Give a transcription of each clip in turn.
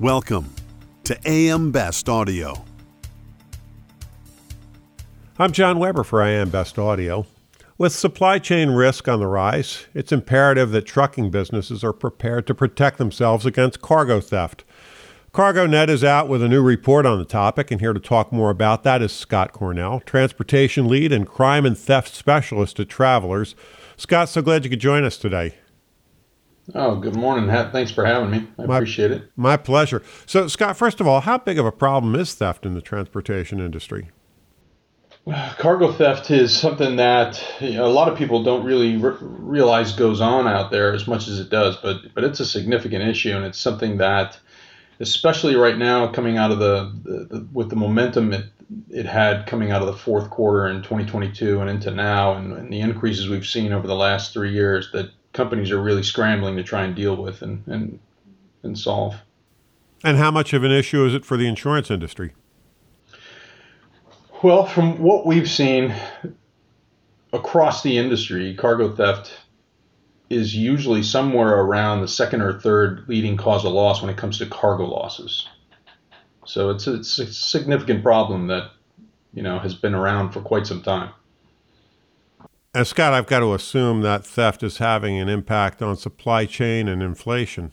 Welcome to AM Best Audio. I'm John Weber for AM Best Audio. With supply chain risk on the rise, it's imperative that trucking businesses are prepared to protect themselves against cargo theft. CargoNet is out with a new report on the topic, and here to talk more about that is Scott Cornell, transportation lead and crime and theft specialist at Travelers. Scott, so glad you could join us today. Oh, good morning. Thanks for having me. I my, appreciate it. My pleasure. So, Scott, first of all, how big of a problem is theft in the transportation industry? Cargo theft is something that you know, a lot of people don't really re- realize goes on out there as much as it does, but but it's a significant issue, and it's something that, especially right now, coming out of the, the, the with the momentum it, it had coming out of the fourth quarter in 2022 and into now, and, and the increases we've seen over the last three years, that companies are really scrambling to try and deal with and, and, and solve. And how much of an issue is it for the insurance industry? Well, from what we've seen across the industry, cargo theft is usually somewhere around the second or third leading cause of loss when it comes to cargo losses. So it's a, it's a significant problem that you know has been around for quite some time. And Scott, I've got to assume that theft is having an impact on supply chain and inflation.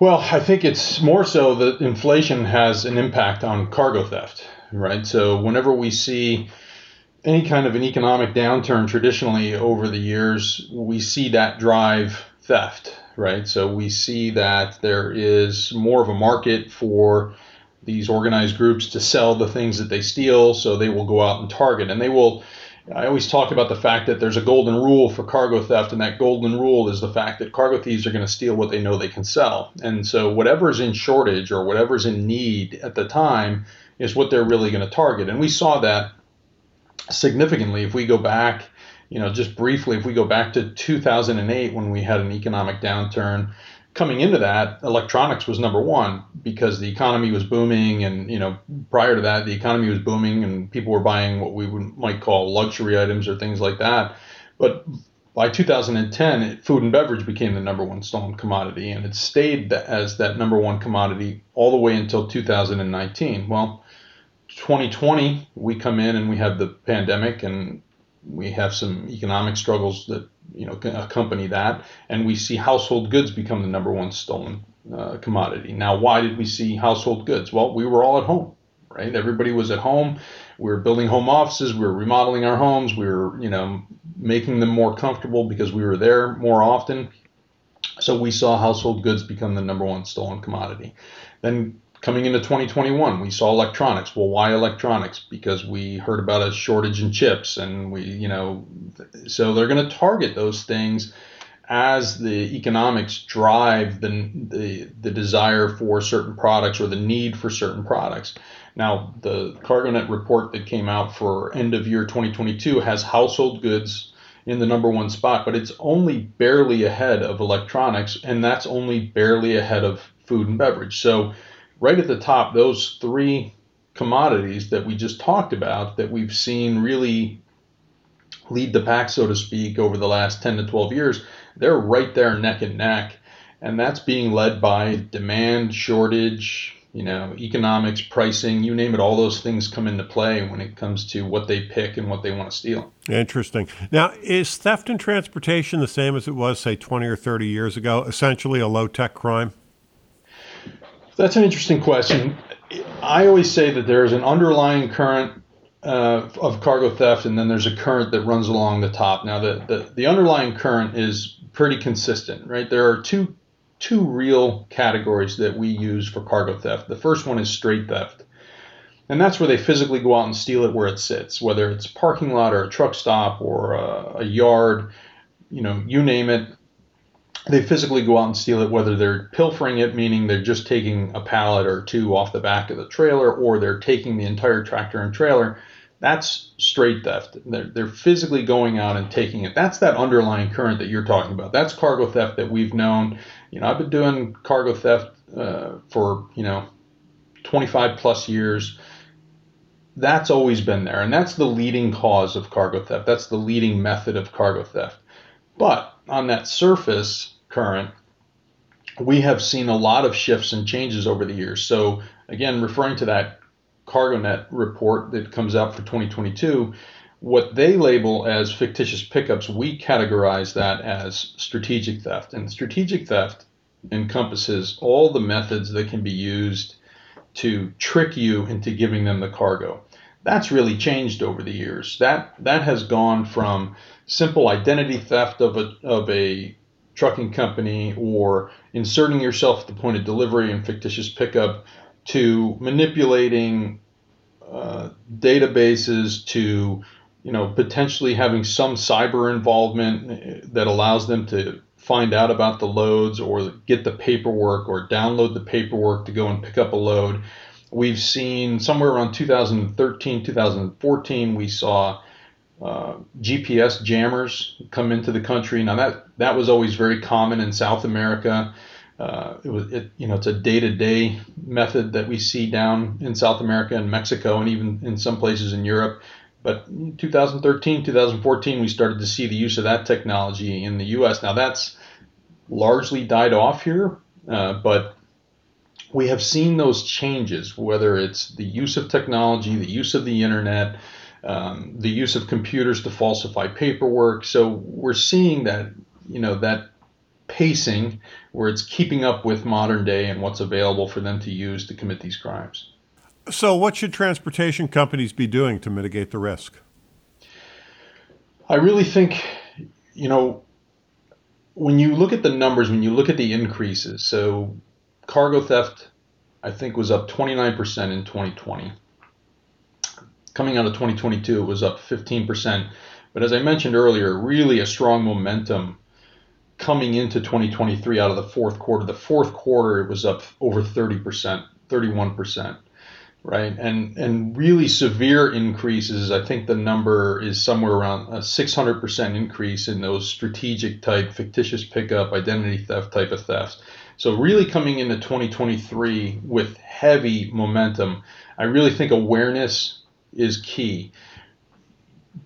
Well, I think it's more so that inflation has an impact on cargo theft, right? So whenever we see any kind of an economic downturn traditionally over the years, we see that drive theft, right? So we see that there is more of a market for these organized groups to sell the things that they steal, so they will go out and target, and they will I always talk about the fact that there's a golden rule for cargo theft, and that golden rule is the fact that cargo thieves are going to steal what they know they can sell. And so, whatever's in shortage or whatever's in need at the time is what they're really going to target. And we saw that significantly if we go back, you know, just briefly, if we go back to 2008 when we had an economic downturn coming into that, electronics was number one because the economy was booming, and you know, prior to that, the economy was booming, and people were buying what we would, might call luxury items or things like that. But by 2010, it, food and beverage became the number one stolen commodity, and it stayed as that number one commodity all the way until 2019. Well, 2020, we come in and we have the pandemic, and we have some economic struggles that you know accompany that, and we see household goods become the number one stolen uh, commodity. Now, why did we see household goods? Well, we were all at home, right? Everybody was at home. We were building home offices. We were remodeling our homes. We were you know making them more comfortable because we were there more often. So we saw household goods become the number one stolen commodity. Then coming into 2021, we saw electronics. Well, why electronics? Because we heard about a shortage in chips, and we, you know, so they're going to target those things as the economics drive the, the the desire for certain products or the need for certain products. Now, the CargoNet report that came out for end of year 2022 has household goods in the number one spot, but it's only barely ahead of electronics, and that's only barely ahead of food and beverage. So right at the top, those three commodities that we just talked about that we've seen really lead the pack, so to speak, over the last 10 to 12 years, they're right there neck and neck. And that's being led by demand, shortage, you know, economics, pricing, you name it, all those things come into play when it comes to what they pick and what they want to steal. Interesting. Now, is theft in transportation the same as it was, say, 20 or 30 years ago, essentially a low tech crime? That's an interesting question. I always say that there's an underlying current uh, of cargo theft, and then there's a current that runs along the top. Now, the, the, the underlying current is pretty consistent, right? There are two two real categories that we use for cargo theft. The first one is straight theft. And that's where they physically go out and steal it where it sits, whether it's a parking lot or a truck stop or a, a yard, you know, you name it they physically go out and steal it, whether they're pilfering it, meaning they're just taking a pallet or two off the back of the trailer, or they're taking the entire tractor and trailer. That's straight theft. They're, they're physically going out and taking it. That's that underlying current that you're talking about. That's cargo theft that we've known. You know, I've been doing cargo theft uh, for, you know, 25 plus years. That's always been there. And that's the leading cause of cargo theft. That's the leading method of cargo theft. But on that surface current, we have seen a lot of shifts and changes over the years. So, again, referring to that CargoNet report that comes out for 2022, what they label as fictitious pickups, we categorize that as strategic theft. And strategic theft encompasses all the methods that can be used to trick you into giving them the cargo. That's really changed over the years. That that has gone from simple identity theft of a of a trucking company or inserting yourself at the point of delivery and fictitious pickup to manipulating uh, databases to you know potentially having some cyber involvement that allows them to find out about the loads or get the paperwork or download the paperwork to go and pick up a load. We've seen somewhere around 2013, 2014, we saw uh, GPS jammers come into the country. Now that that was always very common in South America. Uh, it was, it, you know, it's a day-to-day method that we see down in South America and Mexico, and even in some places in Europe. But 2013, 2014, we started to see the use of that technology in the U.S. Now that's largely died off here, uh, but we have seen those changes, whether it's the use of technology, the use of the internet, um, the use of computers to falsify paperwork. So we're seeing that, you know, that pacing where it's keeping up with modern day and what's available for them to use to commit these crimes. So, what should transportation companies be doing to mitigate the risk? I really think, you know, when you look at the numbers, when you look at the increases, so cargo theft, I think, was up 29% in 2020. Coming out of 2022, it was up 15%. But as I mentioned earlier, really a strong momentum coming into 2023 out of the fourth quarter. The fourth quarter, it was up over 30%, 31% right? And and really severe increases. I think the number is somewhere around a 600% increase in those strategic type fictitious pickup, identity theft type of thefts. So really coming into 2023 with heavy momentum. I really think awareness is key.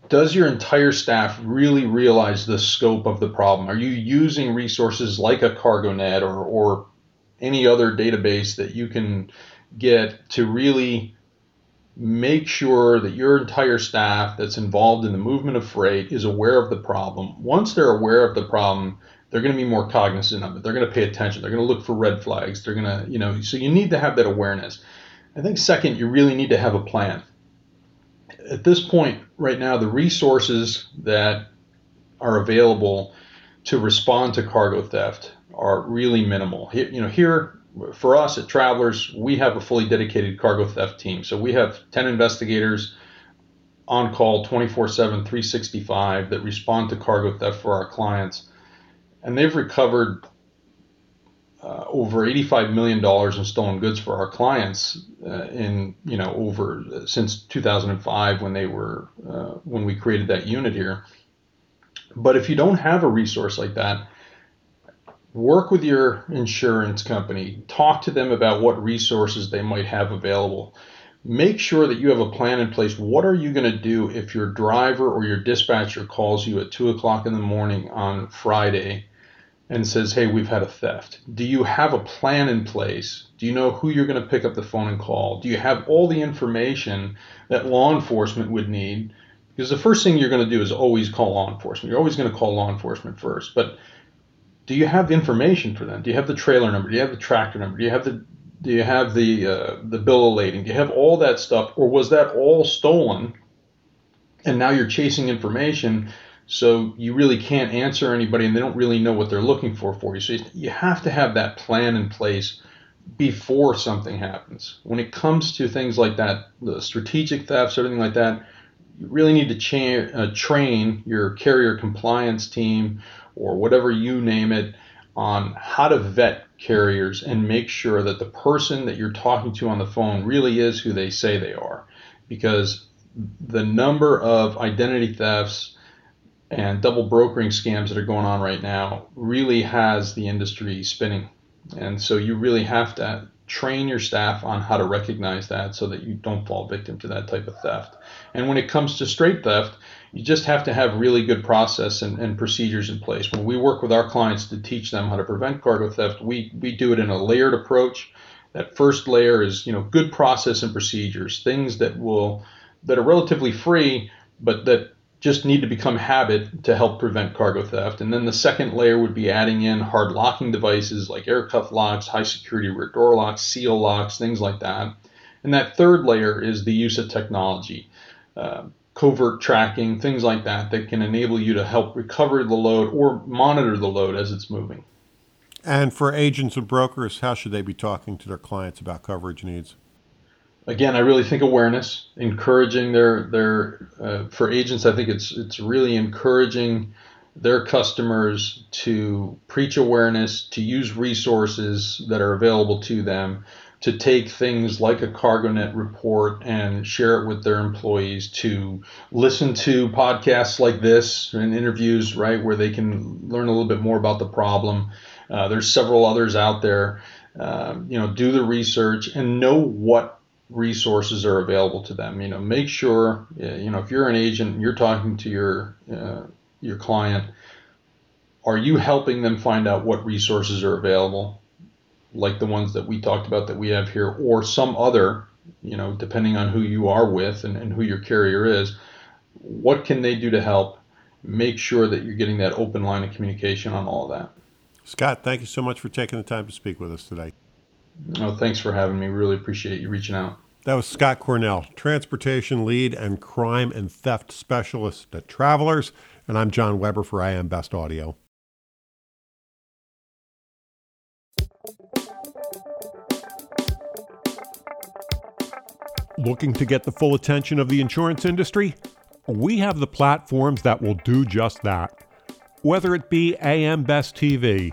Does your entire staff really realize the scope of the problem? Are you using resources like a CargoNet or, or any other database that you can get to really make sure that your entire staff that's involved in the movement of freight is aware of the problem. Once they're aware of the problem, they're going to be more cognizant of it. They're going to pay attention. They're going to look for red flags. They're going to, you know, so you need to have that awareness. I think second, you really need to have a plan. At this point, right now, the resources that are available to respond to cargo theft are really minimal. Here, you know, here for us at Travelers, we have a fully dedicated cargo theft team. So we have 10 investigators on call 24 7, 365 that respond to cargo theft for our clients. And they've recovered uh, over $85 million in stolen goods for our clients uh, in, you know, over uh, since 2005 when they were, uh, when we created that unit here. But if you don't have a resource like that, work with your insurance company, talk to them about what resources they might have available. Make sure that you have a plan in place. What are you going to do if your driver or your dispatcher calls you at 2 o'clock in the morning on Friday and says, Hey, we've had a theft? Do you have a plan in place? Do you know who you're going to pick up the phone and call? Do you have all the information that law enforcement would need? Because the first thing you're going to do is always call law enforcement. You're always going to call law enforcement first. But do you have the information for them? Do you have the trailer number? Do you have the tractor number? Do you have the do you have the uh, the bill of lading? Do you have all that stuff, or was that all stolen? And now you're chasing information, so you really can't answer anybody, and they don't really know what they're looking for for you. So you have to have that plan in place before something happens. When it comes to things like that, the strategic thefts, everything like that, you really need to cha- uh, train your carrier compliance team or whatever you name it on how to vet carriers and make sure that the person that you're talking to on the phone really is who they say they are. Because the number of identity thefts and double brokering scams that are going on right now really has the industry spinning. And so you really have to train your staff on how to recognize that so that you don't fall victim to that type of theft. And when it comes to straight theft, you just have to have really good process and, and, procedures in place. When we work with our clients to teach them how to prevent cargo theft, we, we do it in a layered approach. That first layer is, you know, good process and procedures, things that will that are relatively free, but that just need to become habit to help prevent cargo theft. And then the second layer would be adding in hard locking devices like air cuff locks, high security rear door locks, seal locks, things like that. And that third layer is the use of technology, uh, covert tracking, things like that, that can enable you to help recover the load or monitor the load as it's moving. And for agents and brokers, how should they be talking to their clients about coverage needs? Again, I really think awareness, encouraging their their uh, for agents. I think it's it's really encouraging their customers to preach awareness, to use resources that are available to them, to take things like a CargoNet report and share it with their employees, to listen to podcasts like this and interviews, right, where they can learn a little bit more about the problem. Uh, there's several others out there. Uh, you know, do the research and know what resources are available to them. You know, make sure you know if you're an agent, you're talking to your uh, your client. Are you helping them find out what resources are available, like the ones that we talked about that we have here, or some other? You know, depending on who you are with and, and who your carrier is, what can they do to help? Make sure that you're getting that open line of communication on all of that. Scott, thank you so much for taking the time to speak with us today. Oh, thanks for having me. Really appreciate you reaching out. That was Scott Cornell, transportation lead and crime and theft specialist at Travelers. And I'm John Weber for AM Best Audio. Looking to get the full attention of the insurance industry? We have the platforms that will do just that. Whether it be AM Best TV,